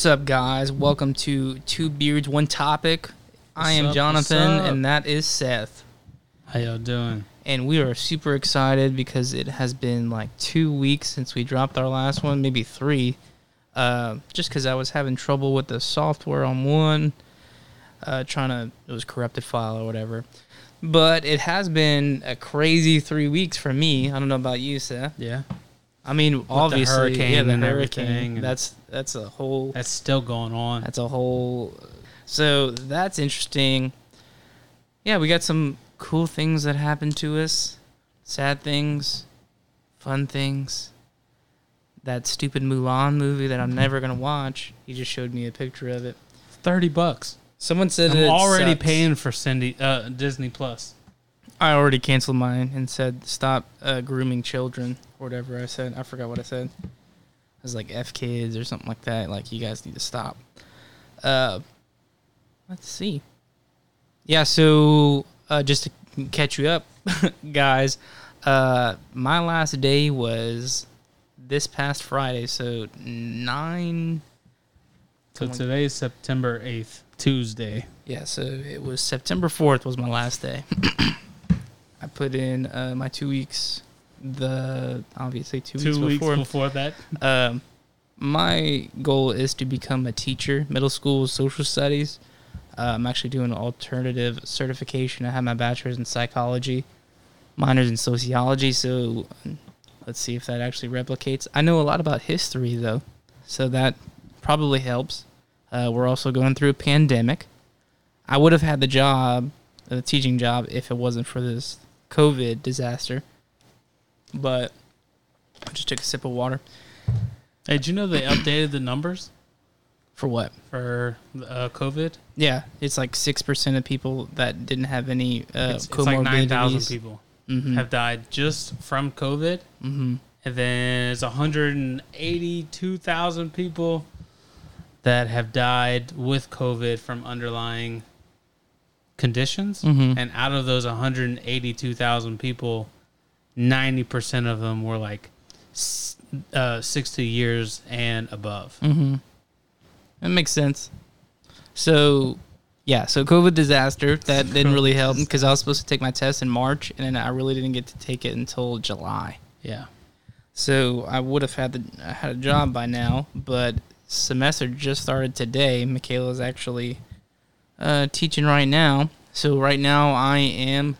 What's up, guys? Welcome to Two Beards, One Topic. I am up, Jonathan, and that is Seth. How y'all doing? And we are super excited because it has been like two weeks since we dropped our last one, maybe three. Uh, just because I was having trouble with the software on one, uh, trying to, it was corrupted file or whatever. But it has been a crazy three weeks for me. I don't know about you, Seth. Yeah, I mean, obviously, hurricane yeah, the and hurricane. And that's that's a whole that's still going on. That's a whole. So that's interesting. Yeah, we got some cool things that happened to us, sad things, fun things. That stupid Mulan movie that I'm never gonna watch. He just showed me a picture of it. Thirty bucks. Someone said I'm already sucks. paying for Cindy uh, Disney Plus. I already canceled mine and said stop uh, grooming children or whatever I said. I forgot what I said. It was like f kids or something like that. Like you guys need to stop. Uh, let's see. Yeah, so uh, just to catch you up, guys. Uh, my last day was this past Friday, so nine. So today today's September eighth, Tuesday. Yeah, so it was September 4th was my last day. I put in uh, my two weeks, the obviously two, Two weeks before. before that. Um, my goal is to become a teacher, middle school social studies. Uh, I'm actually doing an alternative certification. I have my bachelor's in psychology, minors in sociology. So let's see if that actually replicates. I know a lot about history though, so that probably helps. Uh, we're also going through a pandemic. I would have had the job, the teaching job, if it wasn't for this COVID disaster. But I just took a sip of water. Hey, did you know they updated the numbers For what? for uh, COVID? Yeah, it's like six percent of people that didn't have any uh, it's, it's like nine thousand people Mm-hmm. have died just from COVID, mm-hmm. and then it's one hundred and eighty-two thousand people that have died with COVID from underlying conditions. Mhm. And out of those 182,000 people, 90% of them were like uh, 60 years and above. Mm-hmm. That makes sense. So, yeah, so COVID disaster that didn't really help because I was supposed to take my test in March and then I really didn't get to take it until July. Yeah. So I would have had the, had a job by now, but semester just started today. Michaela's actually uh, teaching right now. So right now I am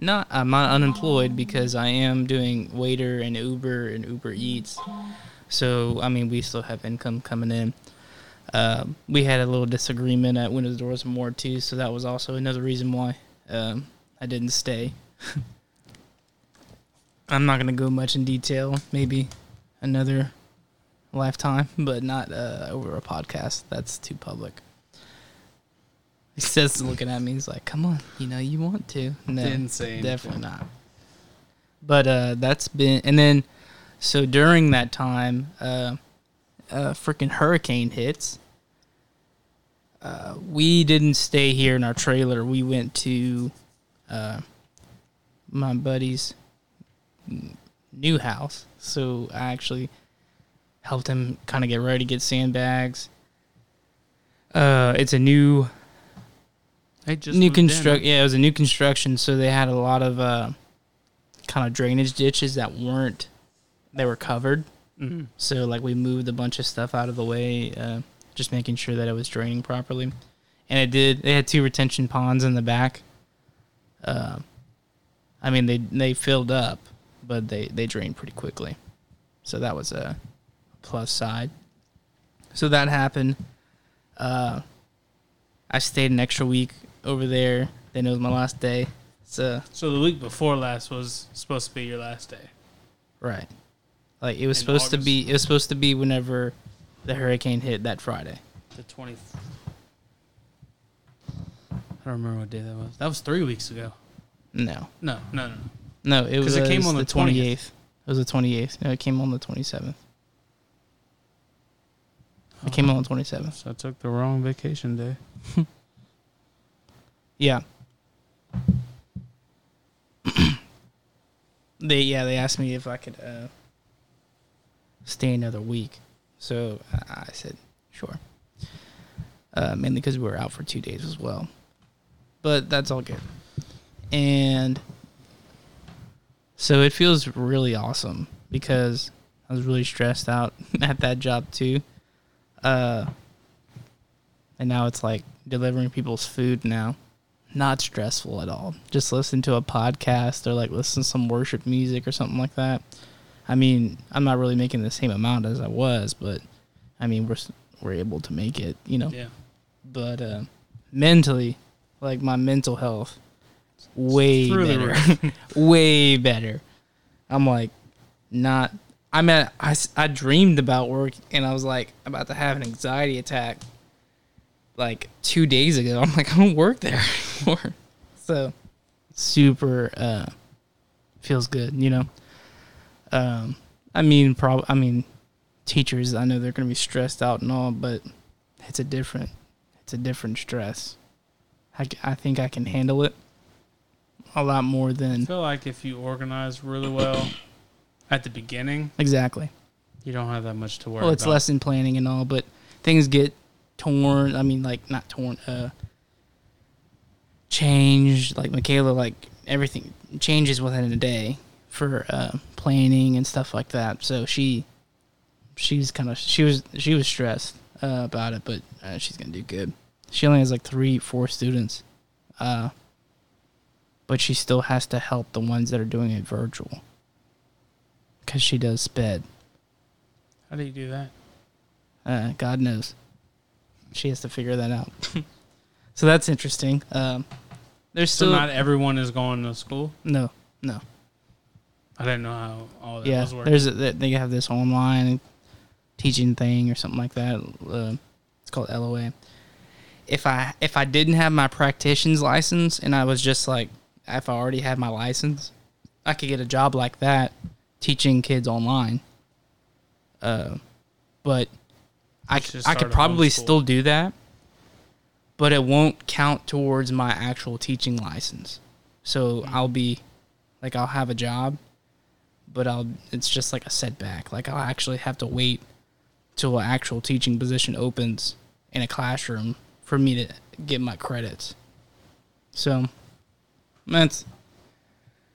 not I'm not unemployed because I am doing waiter and Uber and Uber Eats. So I mean we still have income coming in. Um, we had a little disagreement at Windows Doors and More too, so that was also another reason why um, I didn't stay. I'm not gonna go much in detail. Maybe another lifetime, but not uh, over a podcast. That's too public. He says, looking at me, he's like, "Come on, you know you want to." No, say definitely not. But uh, that's been, and then so during that time, uh, uh, freaking hurricane hits. Uh, we didn't stay here in our trailer. We went to uh, my buddy's new house. So I actually helped him kind of get ready, get sandbags. Uh, it's a new They just new construct. Yeah, it was a new construction, so they had a lot of uh, kind of drainage ditches that weren't they were covered. Mhm. So like we moved a bunch of stuff out of the way, uh, just making sure that it was draining properly. And it did. They had two retention ponds in the back. Uh, I mean they they filled up, but they they drained pretty quickly. So that was a plus side. So that happened. Uh, I stayed an extra week over there. Then it was my last day. So So the week before last was supposed to be your last day. right, like it was In supposed to August? be. It was supposed to be whenever the hurricane hit that Friday. The 20th. I don't remember what day that was. That was three weeks ago. No, No, no, no. no. no, it was 'Cause it came on the twenty 20th. eighth. It was the twenty eighth. No, it came on the twenty seventh. It came oh. on the twenty seventh. So I took the wrong vacation day. Yeah. they yeah they asked me if I could uh, stay another week, so I said Sure. Uh, mainly because we were out for two days as well. But that's all good. And so it feels really awesome because I was really stressed out at that job too. Uh, and now it's like delivering people's food now. Not stressful at all. Just listen to a podcast or like listen to some worship music or something like that. I mean, I'm not really making the same amount as I was, but I mean, we're we're able to make it, you know. Yeah. But uh, mentally, like my mental health, way better, way better. I'm like, not. I'm at. I, I dreamed about work, and I was like about to have an anxiety attack. Like two days ago, I'm like, I don't work there anymore. So, super uh, feels good, you know. Um, I mean, prob. I mean, teachers. I know they're gonna be stressed out and all, but it's a different, it's a different stress. I, I think I can handle it a lot more than. I feel like if you organize really well at the beginning, exactly. you don't have that much to worry about. Well, it's about. lesson planning and all, but things get torn. I mean, like not torn. Uh, changed. Like Michaela, like everything changes within a day for uh, planning and stuff like that. So she, she's kind of she was she was stressed uh, about it, but uh, she's gonna do good. She only has like three, four students, uh, but she still has to help the ones that are doing it virtual because she does sped. How do you do that? Uh, God knows. She has to figure that out. so that's interesting. Um, there's So still not everyone is going to school. no, no. I didn't know how all that yeah, was working. there's a, they they have this online teaching thing or something like that. Uh, it's called LOA. If I if I didn't have my practitioner's license and I was just like if I already had my license, I could get a job like that teaching kids online. Uh, but I You c- should I could probably still do that, but it won't count towards my actual teaching license. So Hmm. I'll be like I'll have a job, but I'll it's just like a setback. Like I'll actually have to wait till an actual teaching position opens in a classroom for me to get my credits. So that's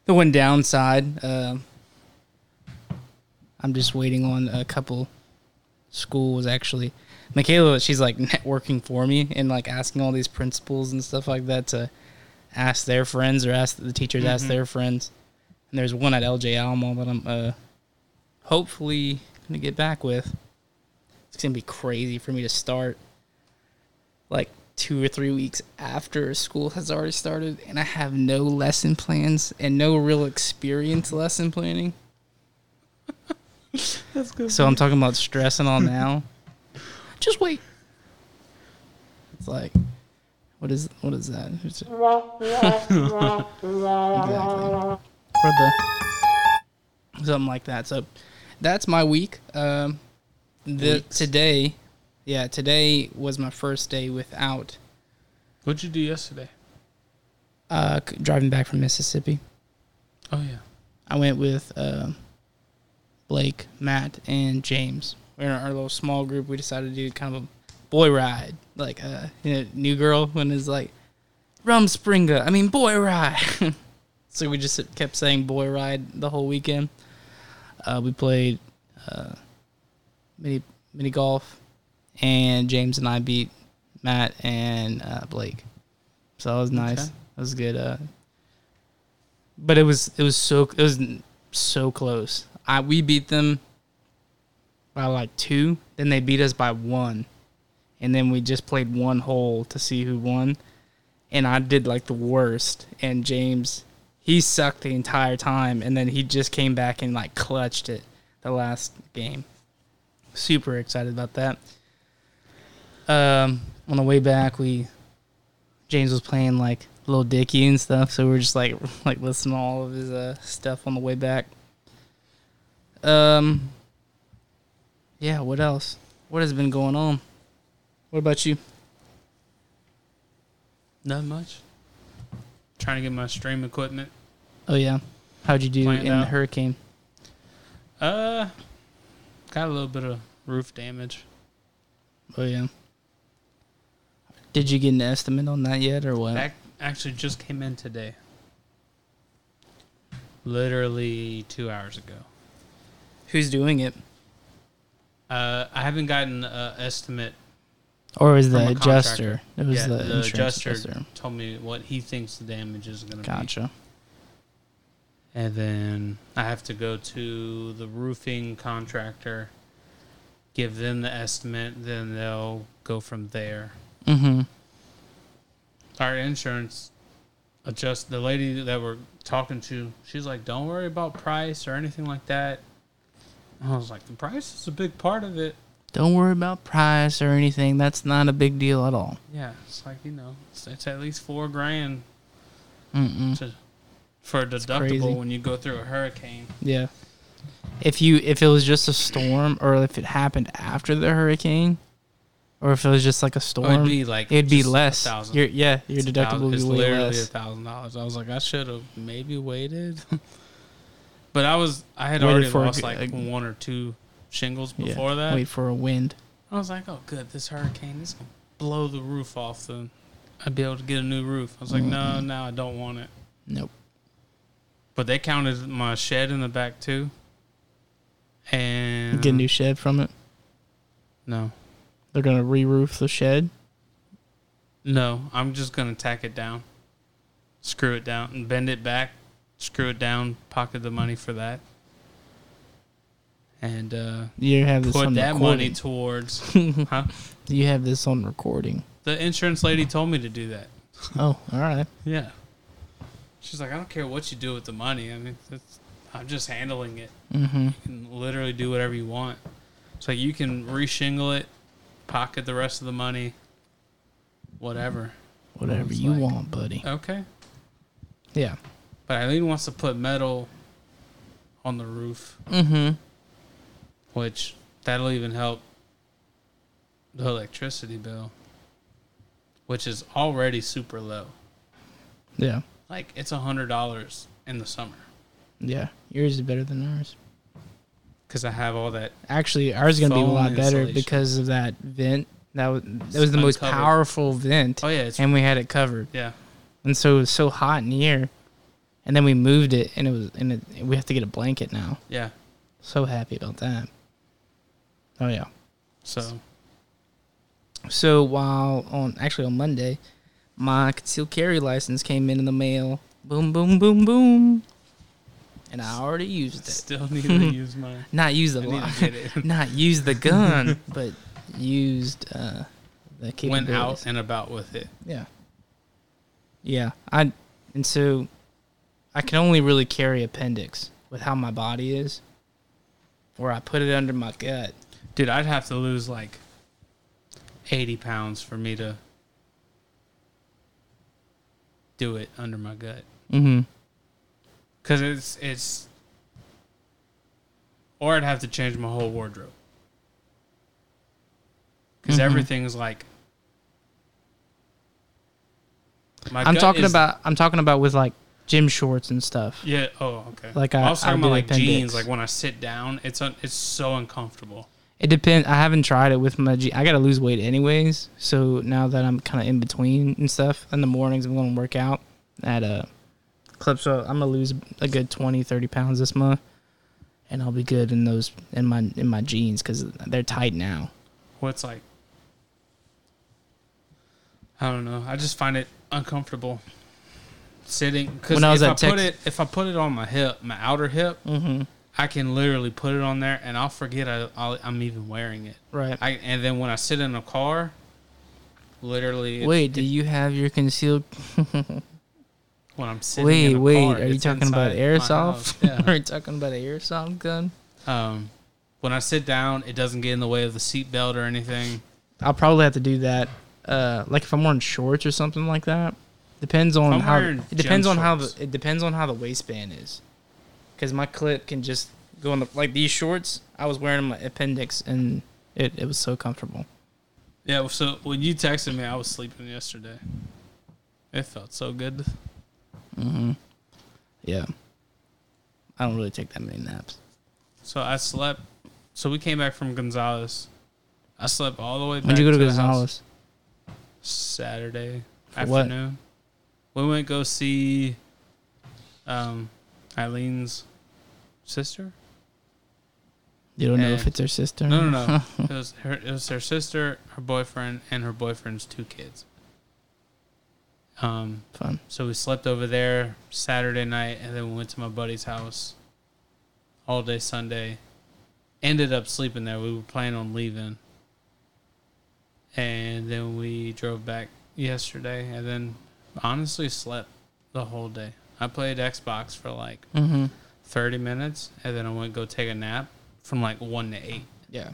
the one downside. Uh, I'm just waiting on a couple schools actually. Michaela, she's like networking for me and like asking all these principals and stuff like that to ask their friends or ask the teachers ask Mhm. their friends. And there's one at LJ Alleman that I'm uh, hopefully gonna get back with. It's gonna be crazy for me to start like two or three weeks after school has already started, and I have no lesson plans and no real experience lesson planning. That's good. So I'm talking about stressing all now. Just wait. It's like, what is what is that? Exactly. For the something like that. So that's my week. Um, the Weeks. today, yeah, today was my first day without What'd you do yesterday? uh, c- driving back from Mississippi. Oh yeah. I went with uh, Blake, Matt, and James. We're in our little small group. We decided to do kind of a boy ride, like a you know, new girl when it's like Rumspringa. I mean, boy ride. so we just kept saying boy ride the whole weekend. Uh, we played uh, mini mini golf, and James and I beat Matt and uh, Blake. So that was nice. Okay. That was good. Uh, but it was it was so it was so close. I we beat them by like two, then they beat us by one, and then we just played one hole to see who won, and I did like the worst, and James he sucked the entire time, and then he just came back and like clutched it the last game. Super excited about that. Um, on the way back, we James was playing like Little Dicky and stuff, so we were just like like listening to all of his uh, stuff on the way back. Um, yeah. What else? What has been going on? What about you? Not much. Trying to get my stream equipment. Oh yeah, how'd you do Planned in the hurricane? Uh, got a little bit of roof damage. Oh yeah. Did you get an estimate on that yet, or what? That actually just came in today. Literally two hours ago. Who's doing it? Uh, I haven't gotten an estimate. Or is the adjuster? It was yeah, the, the, adjuster, adjuster. told me what he thinks the damage is going to be. Gotcha. And then I have to go to the roofing contractor, give them the estimate, then they'll go from there. Mm-hmm. Our insurance adjust the lady that we're talking to, she's like, Don't worry about price or anything like that. I was like, The price is a big part of it. Don't worry about price or anything. That's not a big deal at all. Yeah, it's like, you know, it's, it's at least four grand to, for a crazy. deductible when you go through a hurricane. Yeah. If you if it was just a storm, or if it happened after the hurricane, or if it was just like a storm, it'd be like it'd be just a less. thousand. Your yeah, your It's a deductible thousand- would it's be way literally a less. thousand dollars. I was like, I should have maybe waited, but I was I had Waited already for a lost g- like a- one or two shingles Yeah, before that. Wait for a wind. I was like, oh good, this hurricane is gonna blow the roof off. Then I'd be able to get a new roof. I was like, no, no, I don't want it. Nope. But they counted my shed in the back too, and Get a new shed from it. no, They're gonna re-roof the shed. no, I'm just gonna tack it down, screw it down, and bend it back, screw it down, pocket the money for that. And uh, You have this put that money towards. huh? you have this on recording. The insurance lady told me to do that. Oh, all right. Yeah. She's like, I don't care what you do with the money. I mean, I'm just handling it. Mm-hmm. You can literally do whatever you want. So you can reshingle it, pocket the rest of the money, whatever. Whatever you like- want, buddy. Okay. Yeah. But Eileen wants to put metal on the roof, Mm-hmm. which that'll even help the electricity bill, which is already super low. Yeah. Like it's a hundred dollars in the summer Yeah. Yours is better than ours. because I have all that. Actually, ours is gonna be a lot better because of that vent. That was that was the most powerful vent, Oh yeah, and we had it covered. yeah. And so it was so hot in here, and then we moved it, and it was and it, we have to get a blanket now. Yeah. So happy about that. Oh yeah. So So while on actually on Monday, my concealed carry license came in in the mail. Boom, boom, boom, boom. And I already used it. still need to use mine. Not use the I need to get it. not use the gun, but used uh, the Went out and about with it. Yeah. Yeah. I and so I can only really carry appendix with how my body is. Where I put it under my gut. Dude, I'd have to lose like 80 pounds for me to do it under my gut. Mm-hmm. Cause it's it's, or I'd have to change my whole wardrobe. because Mhm. everything's like. My I'm talking is- about I'm talking about with like gym shorts and stuff. Yeah. Oh, okay. Like, I, I- was talking do about like appendix. jeans. Like when I sit down, it's un, it's so uncomfortable. It depends. I haven't tried it with my. G- I gotta lose weight anyways. So now that I'm kind of in between and stuff, in the mornings I'm going to work out at a clip. So I'm gonna lose a good 20, 30 pounds this month, and I'll be good in those in my in my jeans because they're tight now. What's like? I don't know. I just find it uncomfortable sitting because When I was if I put it if I put it on my hip, my outer hip, Mm-hmm. I can literally put it on there and I'll forget I, I'll, I'm even wearing it. Right. I and then when I sit in a car, literally, it- Wait, do you have your concealed? when I'm sitting, Wait, wait. car, Are you talking about airsoft? Yeah. Are you talking about an airsoft gun? um, when I sit down, it doesn't get in the way of the seatbelt or anything. I'll probably have to do that. Uh, like if I'm wearing shorts or something like that. Depends on how. It depends on how the. It depends on how the waistband is. Because my clip can just go in the like these shorts. I was wearing my appendix and it, it was so comfortable. Yeah. So when you texted me, I was sleeping yesterday. It felt so good. Mm-hmm. Yeah. I don't really take that many naps. So I slept. So we came back from Gonzales, I slept all the way back When'd you go to Gonzales? Saturday For afternoon. We went go see um, Eileen's sister. You don't know And- if it's her sister. No, no, no. it was her. It was her sister, her boyfriend, and her boyfriend's two kids. Um, Fun. so we slept over there Saturday night, and then we went to my buddy's house all day Sunday. Ended up sleeping there. We were planning on leaving, and then we drove back yesterday, and then honestly slept the whole day. I played Xbox for like Mm-hmm. thirty minutes, and then I went go take a nap from like one to eight. Yeah.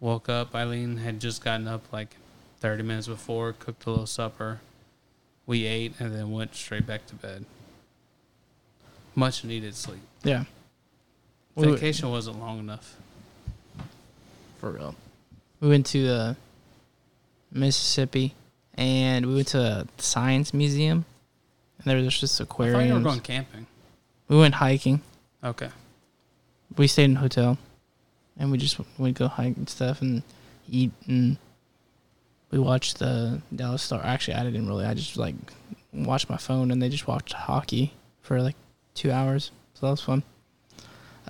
Woke up. Eileen had just gotten up like 30 minutes before, cooked a little supper. We ate and then went straight back to bed. Much needed sleep. Yeah. Vacation wasn't long enough. for real. We went to uh, Mississippi, and we went to a science museum, and there was just I thought you were going camping. We went hiking. Okay. We stayed in a hotel, and we just went go hike and stuff and eat and we watched the Dallas Star. Actually, I didn't really. I just like watched my phone and they just watched hockey for like two hours. So that was fun.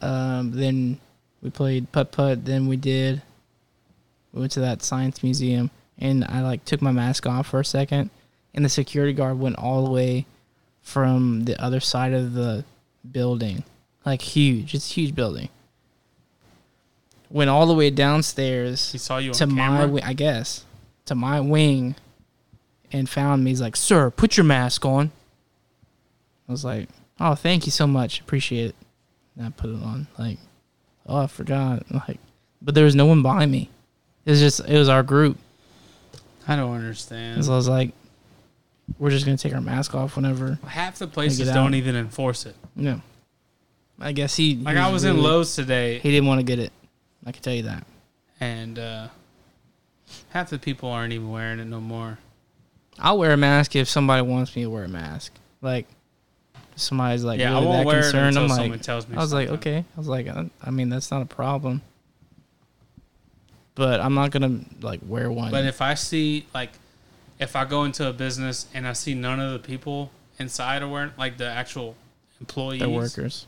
Um, then we played putt putt. Then we did. We went to that science museum and I like took my mask off for a second, and the security guard went all the way from the other side of the building, like huge. It's a huge building. Went all the way downstairs He saw you on to my wi- I guess to my wing and found me. He's like, "Sir, put your mask on." I was like, "Oh, thank you so much, appreciate it." And I put it on. Like, oh, I forgot. Like, but there was no one by me. It was just it was our group. I don't understand. so I was like, "We're just gonna take our mask off whenever." Half the places don't even enforce it. No. I guess he Like he I was in Lowe's today, He didn't want to get it. I can tell you that. and uh, half the people aren't even wearing it no more. I'll wear a mask if somebody wants me to wear a mask. Like, somebody's like yeah, I really won't that wear concerned. it I'm until like, someone tells me. I was like, okay. I was like, I mean, that's not a problem. But I'm not gonna like wear one. But if I see like, if I go into a business and I see none of the people inside are wearing like the actual employees they're workers.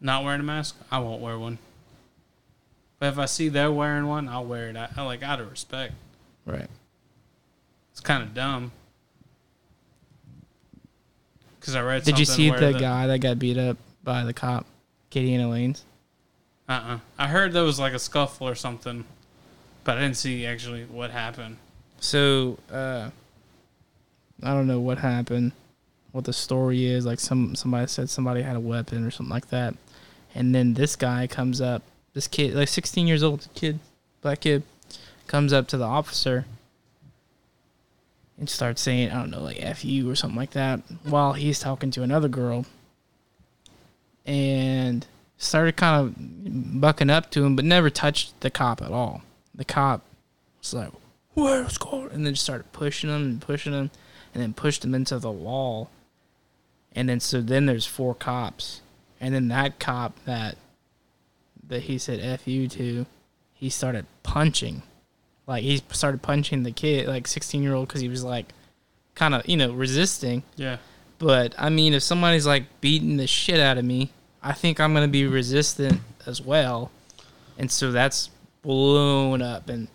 not wearing a mask, I won't wear one. But if I see they're wearing one, I'll wear it. I, I like out of respect. Right. It's kind of dumb. Because I read. Did you see where the, guy that got beat up by the cop, Katie and Elaine's? Uh uh I heard there was like a scuffle or something, but I didn't see actually what happened. So, uh, I don't know what happened, what the story is. Like some somebody said somebody had a weapon or something like that, and then this guy comes up, this kid, like 16 years old kid, black kid, comes up to the officer and starts saying, I don't know, like "f you" or something like that, while he's talking to another girl, and started kind of bucking up to him, but never touched the cop at all. The cop was like, where's going? And then just started pushing him and pushing him, and then pushed him into the wall. And then so then there's four cops, and then that cop that that he said "f you" to, he started punching, like he started punching the kid, like 16 year old, because he was like, kind of you know resisting. Yeah. But I mean, if somebody's like beating the shit out of me, I think I'm gonna be resistant as well, and so that's blown up. And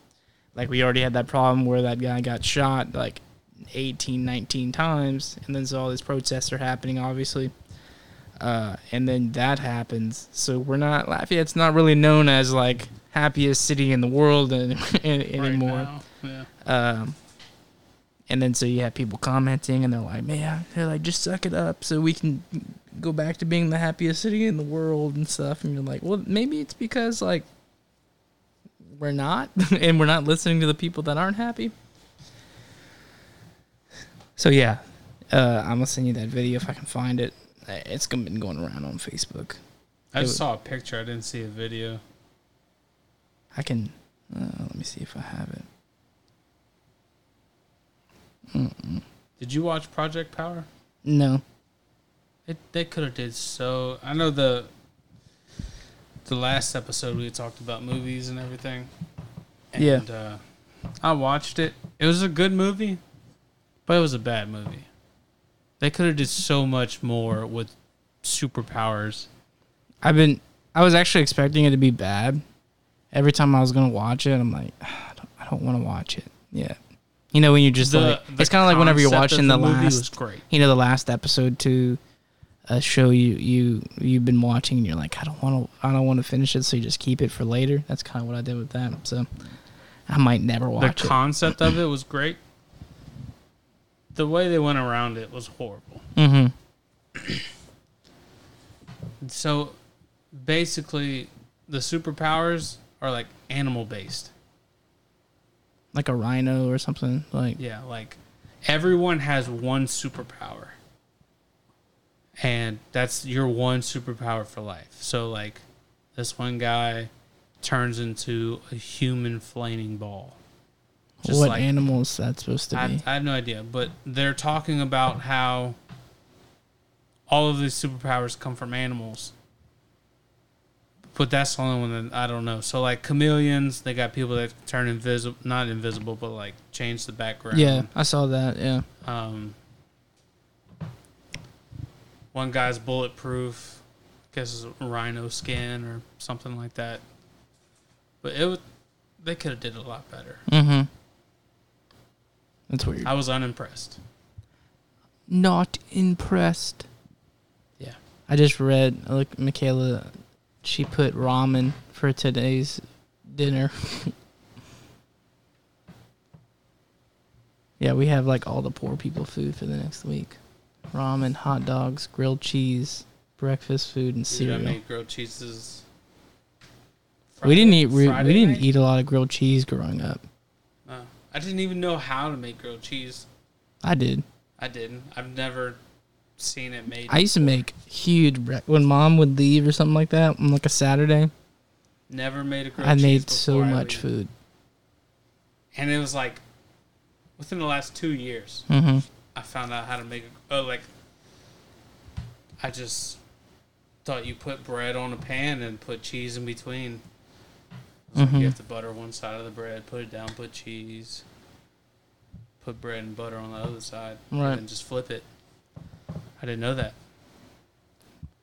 like we already had that problem where that guy got shot like 18, 19 times, and then so all these protests are happening, obviously. Uh, and then that happens. So we're not Lafayette's not really known as like happiest city in the world an- an- anymore. Right now, yeah. Um, and then so you have people commenting, and they're like, "Man, they're like, just suck it up, so we can go back to being the happiest city in the world and stuff." And you're like, "Well, maybe it's because like we're not, and we're not listening to the people that aren't happy." So yeah, uh, I'm gonna send you that video if I can find it. It's been going around on Facebook. I just saw a picture. I didn't see a video. I can. Uh, let me see if I have it. Mm-mm. Did you watch Project Power? No. It, they could have did so. I know the the last episode we talked about movies and everything. Yeah. And, uh, I watched it. It was a good movie, but it was a bad movie. They could have did so much more with superpowers. I've been. I was actually expecting it to be bad. Every time I was gonna watch it, I'm like, I don't, I don't want to watch it. Yeah. You know when you're just like, it's kind of like whenever you're watching the, movie last, was great. you know, the last episode to a show you you you've been watching, and you're like, I don't want to, I don't want to finish it, so you just keep it for later. That's kind of what I did with that. So I might never watch. The concept of it was great. The way they went around it was horrible. Mm-hmm. So basically, the superpowers are like animal based. Like a rhino or something. Like Yeah, like everyone has one superpower. And that's your one superpower for life. So like this one guy turns into a human flaming ball. Just what like animal is that supposed to I, be? I have no idea, but they're talking about how all of these superpowers come from animals. But that's the only one that I don't know. So like chameleons, they got people that turn invisible, not invisible, but like change the background. yeah, I saw that. Yeah. Um, one guy's bulletproof, I guess it's rhino skin or something like that. But it was, they could have did it a lot better. Mm-hmm. That's weird. I was unimpressed. Not impressed. Yeah. I just read. Look, Michaela. She put ramen for today's dinner. yeah, we have like all the poor people food for the next week. Ramen, hot dogs, grilled cheese, breakfast food, and Dude, I cereal. made grilled cheeses. we didn't Friday- eat. We, we didn't eat a lot of grilled cheese growing up. No. I didn't even know how to make grilled cheese. I did. I didn't. I've never seen it made. I used to make huge bre- when mom would leave or something like that on like a Saturday. never made a grilled I made so I much leave. food. and it was like within the last two years, Mm hmm I found out how to make. A, oh, like I just thought you put bread on a pan and put cheese in between. Like Mhm. you have to butter one side of the bread, put it down, put cheese, put bread and butter on the other side, Right. and just flip it. I didn't know that.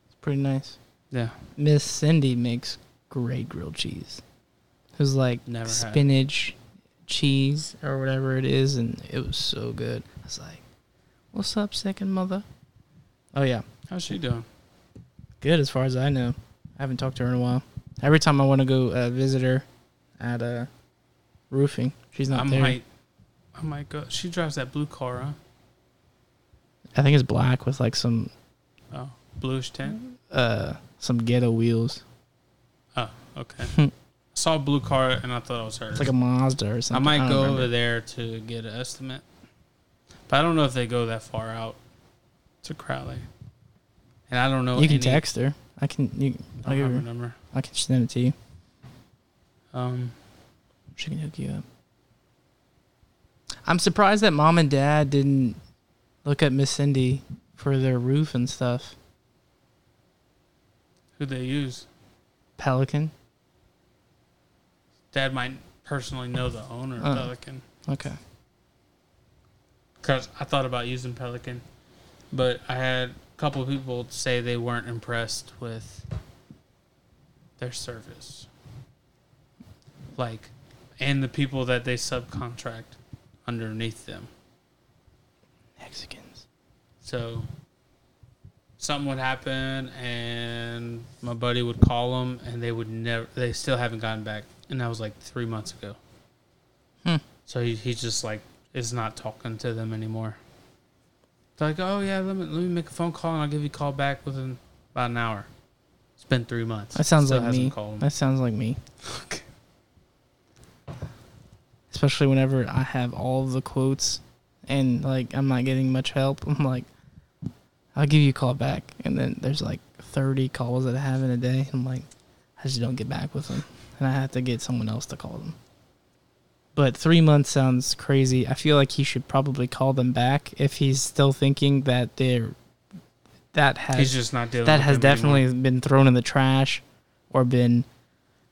It's pretty nice. Yeah, Miss Cindy makes great grilled cheese. It was like Never spinach cheese or whatever it is, and it was so good. I was like, "What's up, second mother?" Oh yeah, how's she doing? good as far as I know. I haven't talked to her in a while. Every time I want to go uh, visit her at uh, roofing, she's not I there. might, I might go. She drives that blue car, huh? I think it's black with like some Oh, bluish tint. uh some ghetto wheels. Oh, okay. Saw a blue car and I thought it was her. It's like a Mazda or something. I might don't go remember. over there to get an estimate, but I don't know if they go that far out to Crowley. And I don't know. You can any- text her. I can. You. I I'll give her. her number. I can send it to you. Um, She can hook you up. I'm surprised that mom and dad didn't look at Miss Cindy for their roof and stuff. who they use? Pelican. Dad might personally know the owner of Oh. Pelican Okay. Because I thought about using Pelican, but I had a couple of people say they weren't impressed with their service, like, and the people that they subcontract underneath them. Mexicans. So something would happen, and my buddy would call them, and they would never. They still haven't gotten back, and that was like three months ago. Hmm. So he he just like is not talking to them anymore. They're like, oh yeah, let me let me make a phone call, and I'll give you a call back within about an hour. It's been three months. That sounds Still like me. That sounds like me. Okay. Especially whenever I have all the quotes and like I'm not getting much help. I'm like, I'll give you a call back, and then there's like 30 calls that I have in a day. I'm like, I just don't get back with them, and I have to get someone else to call them. But three months sounds crazy. I feel like he should probably call them back if he's still thinking that they're that has He's just not dealing. that with has them anymore. definitely been thrown in the trash or been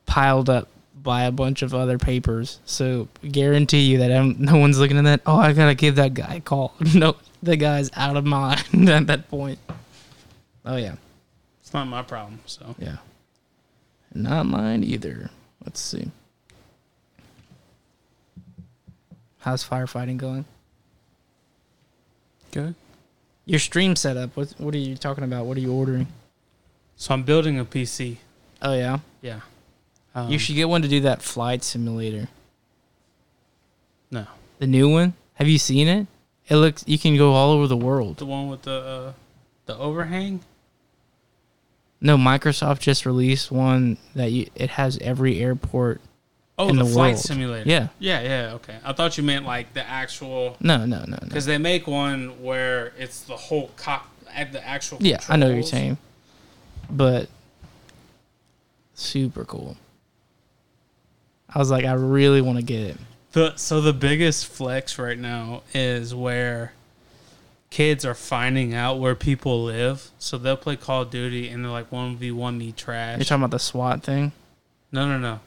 piled up by a bunch of other papers. So guarantee you that I'm, no one's looking at that. Oh, I gotta give that guy a call. no, the guy's out of mind at that point. Oh yeah, It's not my problem. So yeah. Not mine either. Let's see. How's firefighting going? good. Your stream setup. What What are you talking about? What are you ordering? So I'm building a PC. Oh yeah. Yeah. Um, you should get one to do that flight simulator. no The new one. Have you seen it? It looks. You can go all over the world. the one with the uh, the overhang. No, Microsoft just released one that you. It has every airport. Oh, In the, the flight world. simulator. Yeah. Yeah, yeah. Okay, I thought you meant like the actual No, no, no, no. because they make one where it's the whole cock at the actual. Yeah, I know you're saying. But super cool. I was like, I really want to get it. The so the biggest flex right now is where kids are finding out where people live. So they'll play Call of Duty and they're like one v one me trash. You're talking about the SWAT thing. no, no, no.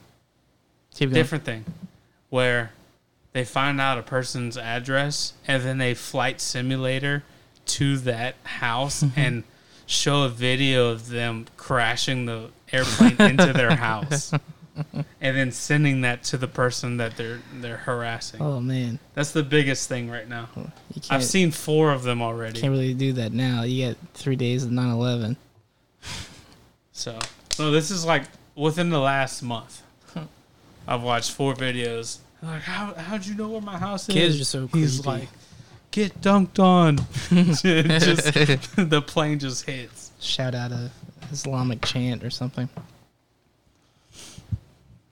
Keep. Different thing. Where they find out a person's address and then they flight simulator to that house and show a video of them crashing the airplane into their house. And then sending that to the person that they're they're harassing. Oh man, That's the biggest thing right now. I've seen four of them already. can't really do that now. You get three days of 9/11. So, so this is like within the last month. I've watched four videos. I'm like, how how'd you know where my house is? Kids are so He's like, get dunked on. just the plane just hits. Shout out a Islamic chant or something.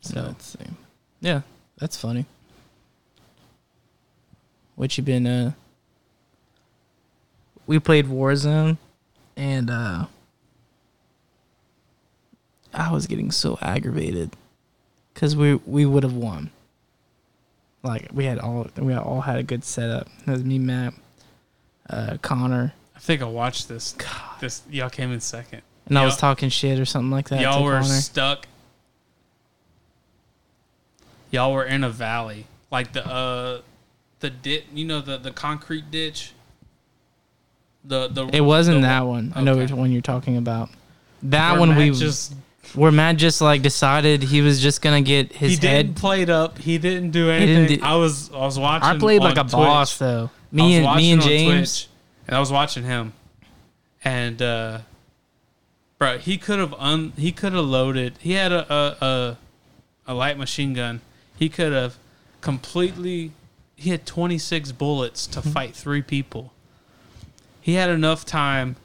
So see. Yeah, that's funny. What you been uh we played Warzone and uh I was getting so aggravated cuz we we would have won. Like we had all we all had a good setup. It was me, Matt, uh Connor, I think I watched this. God. This y'all came in second. and I was talking shit or something like that. y'all were Connor. stuck. Y'all were in a valley, like the uh, the ditch. You know the the concrete ditch. The the It wasn't the- that one. I know Okay. which one you're talking about. That where one Matt we just where Matt just like decided he was just gonna get his he didn't head. play it up. He didn't do didn't anything. do- I was I was watching. I played like on a boss though. Me and me and James. Twitch, and I was watching him, and uh, bro, he could have un he could have loaded. He had a a, a a light machine gun. He could have completely. He had twenty six bullets to Mm-hmm. fight three people. He had enough time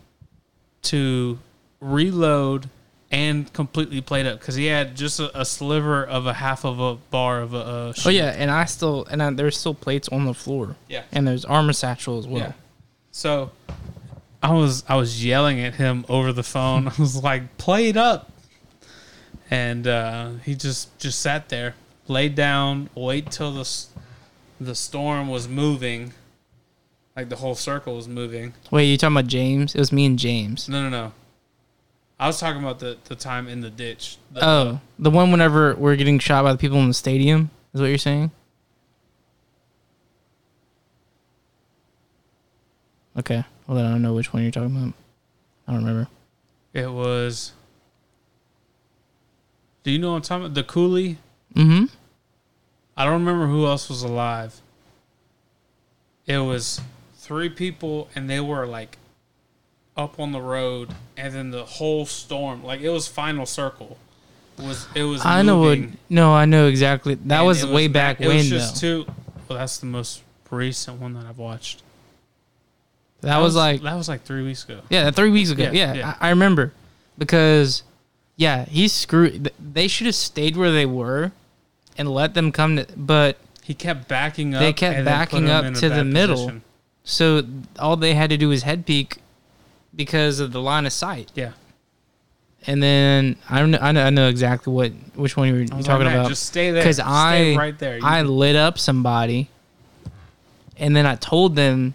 to reload and completely played up because he had just a, a sliver of a half of a bar of a. Uh, Oh yeah, and I still and I, there's still plates on the floor. Yeah. and there's armor satchel as well. Yeah. So I was I was yelling at him over the phone. I was like, "Play it up," and uh, he just just sat there, laid down, wait till the the storm was moving, like the whole circle was moving. Wait, you talking about James? It was me and James. No, no, no. I was talking about the, the time in the ditch. The, Oh, the one whenever we're getting shot by the people in the stadium is what you're saying? Okay. Well, then I don't know which one you're talking about. I don't remember. it was. Do you know what I'm talking about? The coulee. Mm-hmm. I don't remember who else was alive. It was three people, and they were like up on the road, and then the whole storm, like it was final circle. Was it was? I know what. No, I know exactly. That and was way back when. it was though. just two. Well, that's the most recent one that I've watched. that, was, like that was like three weeks ago. yeah, three weeks ago. Yeah, Yeah, yeah. I, I remember because yeah, he screwed. They should have stayed where they were and let them come to. But He kept backing up. They kept backing up to the bad middle. position. so all they had to do was head peek because of the line of sight. Yeah, And then I know I know, I know exactly what which one you were I you was talking like, "Man, about. Just stay there. 'Cause Stay I- right there. You- I lit up somebody, and then I told them,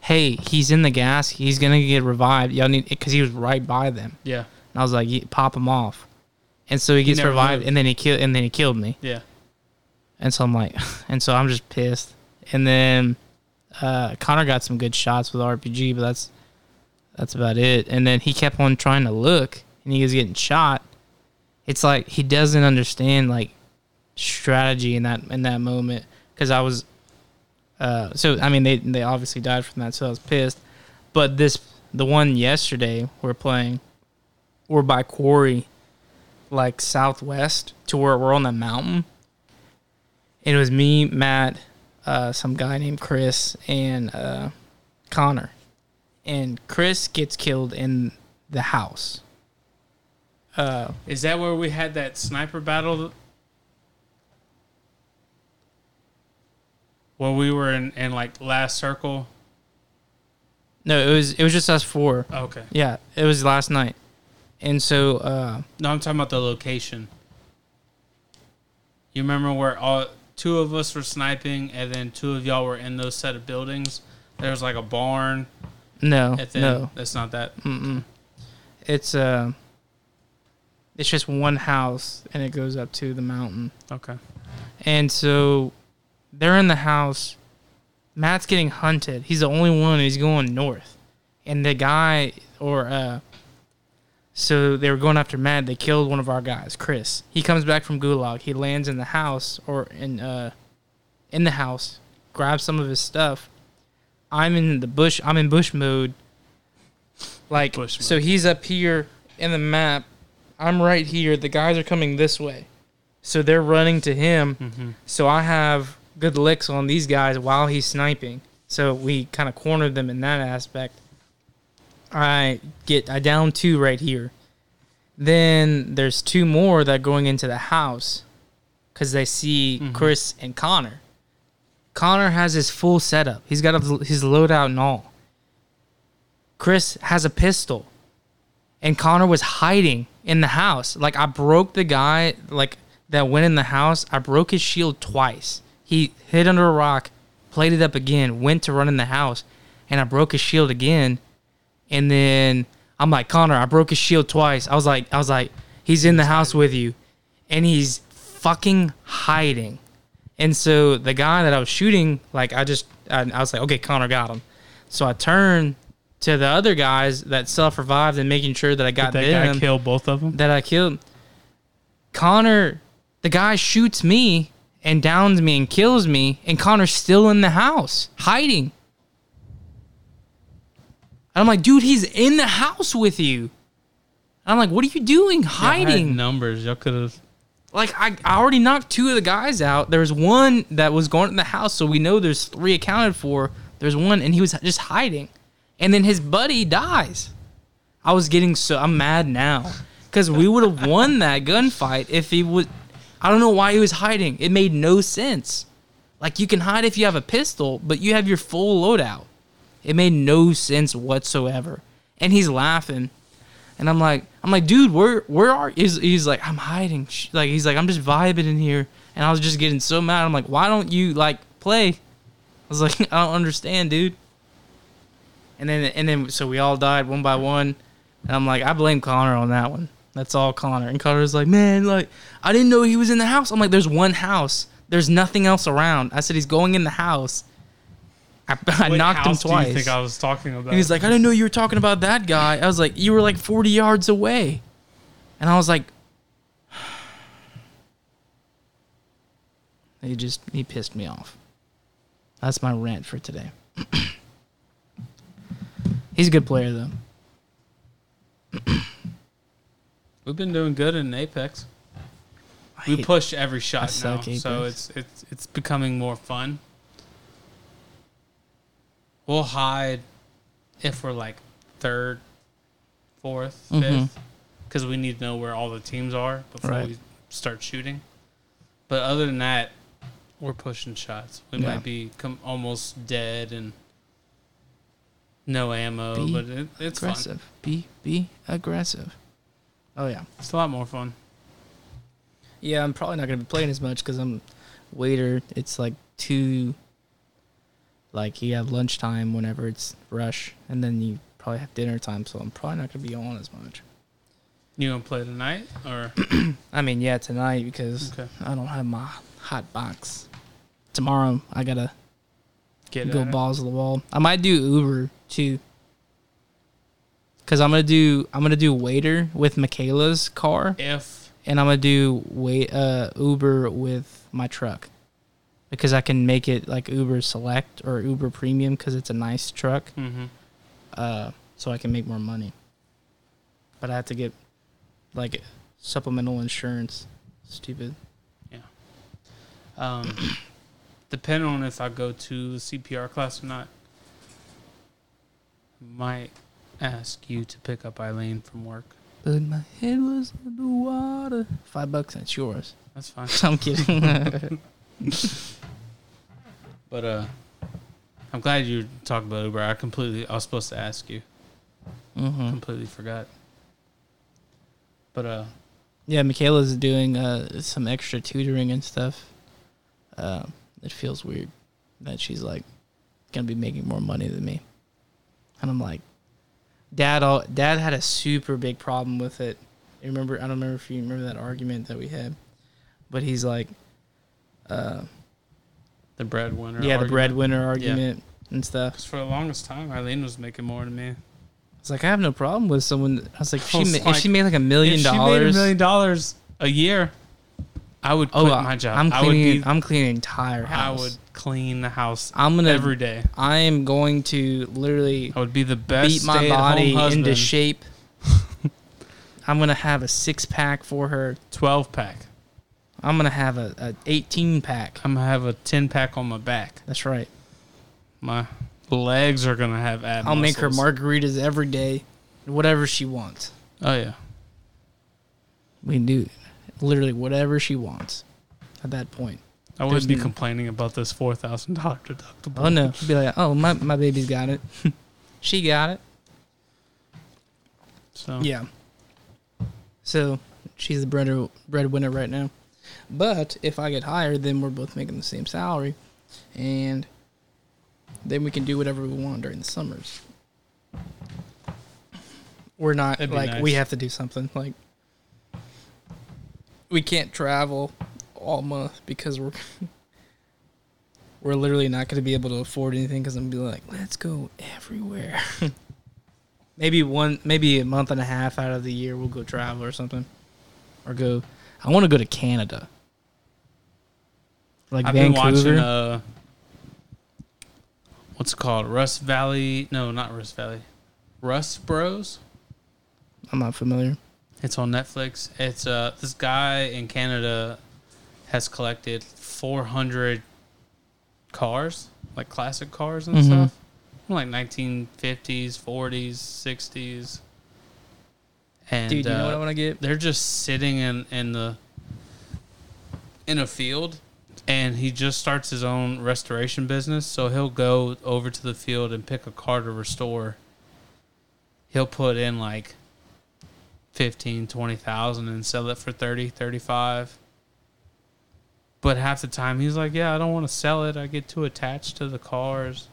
"Hey, he's in the gas. He's gonna get revived. Y'all need because he was right by them." yeah. And I was like, "Pop him off." and so he gets never revived, moved. and then he killed, and then he killed me. Yeah. And so I'm like, and so I'm just pissed. And then uh, Connor got some good shots with RPG, but that's that's about it. And then he kept on trying to look, and he was getting shot. It's like he doesn't understand like strategy in that in that moment because I was. Uh, so I mean they they obviously died from that, so I was pissed. But this the one yesterday we're playing, we're by quarry, like southwest to where we're on the mountain. And it was me, Matt, uh, some guy named Chris, and uh, Connor. And Chris gets killed in the house. Uh, Is that where we had that sniper battle? Where we were in, in like last circle? no, it was it was just us four. Oh, okay. Yeah, it was last night. And so uh, No, I'm talking about the location. You remember where all two of us were sniping and then two of y'all were in those set of buildings? There was like a barn. No, then, no, that's not that. Mm-mm. it's uh, it's just one house, and it goes up to the mountain. Okay. And so they're in the house. Matt's getting hunted. He's the only one. He's going north. And the guy, or, uh, so they were going after Matt. They killed one of our guys, Chris. He comes back from Gulag. He lands in the house, or in, uh, in the house, grabs some of his stuff. I'm in the bush. I'm in bush mode. Like, Bush so he's up here in the map. I'm right here. The guys are coming this way. So they're running to him. Mm-hmm. So I have good licks on these guys while he's sniping. So we kind of cornered them in that aspect. I get I down two right here. Then there's two more that are going into the house because they see Mhm. Chris and Connor. Connor has his full setup. He's got his loadout and all. Chris has a pistol, and Connor was hiding in the house. Like I broke the guy like that went in the house. I broke his shield twice. He hid under a rock, played it up again, went to run in the house, and I broke his shield again. And then I'm like, Connor, I broke his shield twice. I was like, I was like, he's in the house with you, and he's fucking hiding. And so the guy that I was shooting, like I just, I, I was like, okay, Connor got him. So I turned to the other guys that self revived and making sure that I got Did that them guy kill both of them? that I killed. Connor, the guy shoots me and downs me and kills me, and Connor's still in the house hiding. And I'm like, dude, he's in the house with you. And I'm like, what are you doing hiding? numbers. Y'all could have. Like I, I already knocked two of the guys out. There was one that was going in the house, so we know there's three accounted for. There's one, and he was just hiding, and then his buddy dies. I was getting so I'm mad now because we would have won that gunfight if he would. I don't know why he was hiding. It made no sense. Like you can hide if you have a pistol, but you have your full loadout. It made no sense whatsoever. And he's laughing. And I'm like, I'm like, dude, where where are he's, he's like, I'm hiding. Like he's like, I'm just vibing in here. And I was just getting so mad. I'm like, why don't you like play? I was like, I don't understand, dude. And then and then so we all died one by one. And I'm like, I blame Connor on that one. That's all Connor. And Connor's like, man, like I didn't know he was in the house. I'm like, there's one house. There's nothing else around. I said he's going in the house. I, I What knocked him house twice. Do you think I was talking about? He was like, I didn't know you were talking about that guy. I was like, you were like 40 yards away. And I was like, he just, he pissed me off. That's my rant for today. He's a good player, though. We've been doing good in Apex. I We push every shot now, so it's it's it's becoming more fun. We'll hide if we're like third, fourth, Mhm. fifth, because we need to know where all the teams are before Right. we start shooting. But other than that, we're pushing shots. We Yeah. might be com- almost dead and no ammo, Be but it, it's fun. aggressive. Be, be aggressive. Oh, yeah. It's a lot more fun. Yeah, I'm probably not gonna be playing as much because I'm waiter. It's like two. Like you have lunchtime whenever it's rush, and then you probably have dinner time. So I'm probably not gonna be on as much. You gonna play tonight or I mean, yeah, tonight because okay? I don't have my hot box. Tomorrow I gotta Get go balls to the wall. I might do Uber too. Cause I'm gonna do I'm gonna do waiter with Michaela's car, If and I'm gonna do wait uh Uber with my truck, because I can make it like Uber Select or Uber Premium because it's a nice truck. hmm Uh, so I can make more money. But I have to get like supplemental insurance. Stupid. Yeah. Um, depending on if I go to the CPR class or not, might ask you to pick up Eileen from work. But my head was underwater. Five bucks, and it's yours. That's fine. I'm kidding. But uh, I'm glad you talked about Uber. I completely I was supposed to ask you. hmm Completely forgot. But uh, Yeah, Michaela's doing uh, some extra tutoring and stuff. Uh, it feels weird that she's like gonna be making more money than me, and I'm like, Dad. All Dad had a super big problem with it. You remember? I don't remember if you remember that argument that we had, but he's like, uh, the breadwinner. yeah, the breadwinner argument and stuff. 'Cause for the longest time, Eileen was making more than me. It's like I have no problem with someone. I was like, if I she, was ma- if she made like a million dollars, she made a million dollars a year, I would Oh, quit I- my job. I'm I would cleaning. be. I'm cleaning the entire I would clean the house I'm gonna. every day. I am going to literally I would be the best beat my body into shape. I'm gonna have a six pack for her. Twelve pack. I'm gonna have a, a 18 pack. I'm gonna have a ten pack on my back. That's right. My legs are gonna have ab. I'll make her muscles. margaritas every day, whatever she wants. Oh yeah. We can do literally whatever she wants. At that point. I wouldn't There's be n- complaining about this four thousand dollar deductible. Oh no, be like, oh my my baby's got it. she got it. So Yeah. So she's the bread breadwinner right now. But if I get hired, then we're both making the same salary, and then we can do whatever we want during the summers. We're not like we have to do something like we can't travel all month because we're we're literally not going to be able to afford anything because I'm gonna be like, let's go everywhere. maybe one, maybe a month and a half out of the year we'll go travel or something, or go. I want to go to Canada, like I've Vancouver. been watching uh, what's it called? Rust Valley? No, not Rust Valley. Rust Bros. I'm not familiar. It's on Netflix. It's uh this guy in Canada has collected 400 cars, like classic cars and Mhm. stuff, like 1950s, 40s, 60s. And Dude, you know uh, what I want to get? they're just sitting in in the in a field and he just starts his own restoration business. So he'll go over to the field and pick a car to restore. He'll put in like 15 20,000 and sell it for 30 35 but half the time he's like yeah I don't want to sell it. I get too attached to the cars.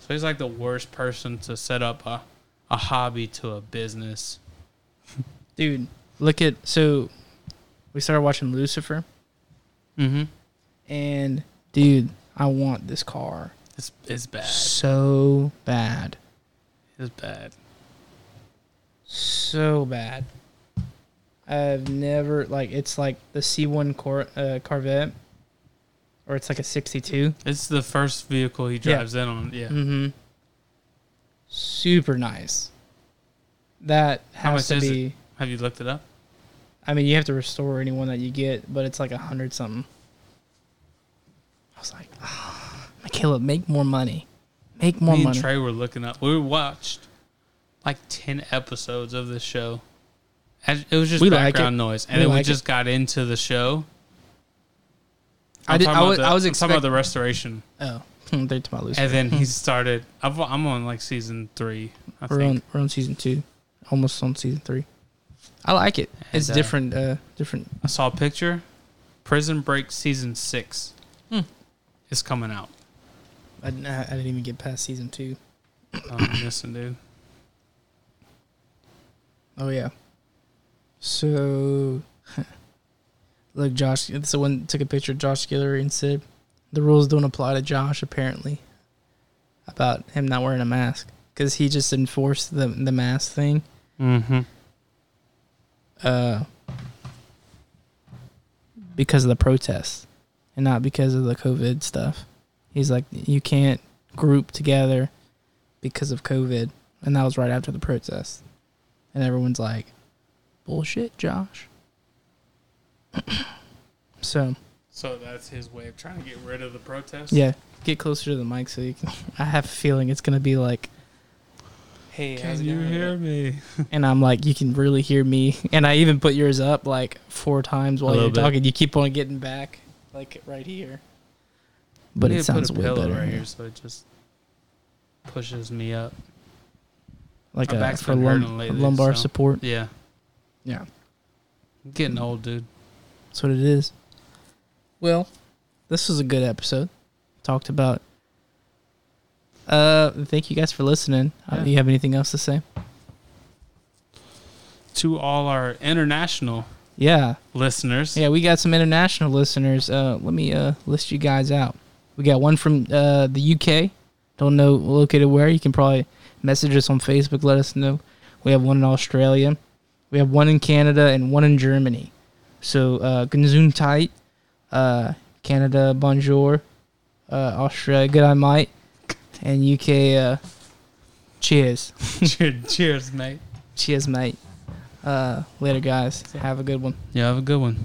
So he's like the worst person to set up a a hobby to a business Dude, look at so we started watching Lucifer, Mm-hmm. and dude, I want this car It's it's bad. so bad, It's bad. so bad. I've never like it's like the C1 Cor- uh, Corvette, or it's like a 62. It's the first vehicle he Yeah. drives in on. Yeah. Mm-hmm. Super nice. That How has to be. Have you looked it up? I mean, you have to restore anyone that you get, but it's like a hundred something. I was like, oh, Michaela, make more money, make more Me money. and Trey were looking up. We watched like ten episodes of this show. And It was just We background it. noise, and We then we like just got into the show. I I'm did- I was- the- I was I'm talking about the restoration, oh, they're talking about Lucifer. and then he started. I've, I'm on like season three. I we're think. on we're on season two, almost on season three. I like it. It's And, uh, different. Uh, different. I saw a picture. Prison Break season six Hmm. is coming out. I, didn't- I didn't even get past season two. Oh, I'm missing, dude. Oh yeah. So, look, Josh. Someone took a picture of Josh Guillory and said the rules don't apply to Josh. Apparently, about him not wearing a mask because he just enforced the the mask thing. Mm-hmm. Uh, because of the protests and not because of the COVID stuff. He's like, you can't group together because of COVID, and that was right after the protest, and everyone's like, bullshit, Josh. so So that's his way of trying to get rid of the protest. yeah, get closer to the mic so you can. I have a feeling it's gonna be like, hey, Can you going?" hear me? And I'm like, you can really hear me, and I even put yours up like four times while you're bit. talking. You keep on getting back, like right here. But We it need to put sounds a way pillow better right here. here, so it just pushes me up. Like My a, back's for lum- lately, lumbar so- support. Yeah, Yeah, I'm getting old, dude. that's what it is. Well, this was a good episode. Talked about. Uh, thank you guys for listening. Uh, do you have anything else to say? To all our international Yeah, listeners, yeah, we got some international listeners. Uh, let me uh list you guys out. We got one from uh the UK. Don't know located where. You can probably message us on Facebook. Let us know. We have one in Australia. We have one in Canada and one in Germany. So uh, Tight, uh, Canada, bonjour, uh, Australia, good I might, and UK, uh, cheers, cheers, cheers, mate. cheers, mate. Uh, later, guys. Have a good one. Yeah, have a good one.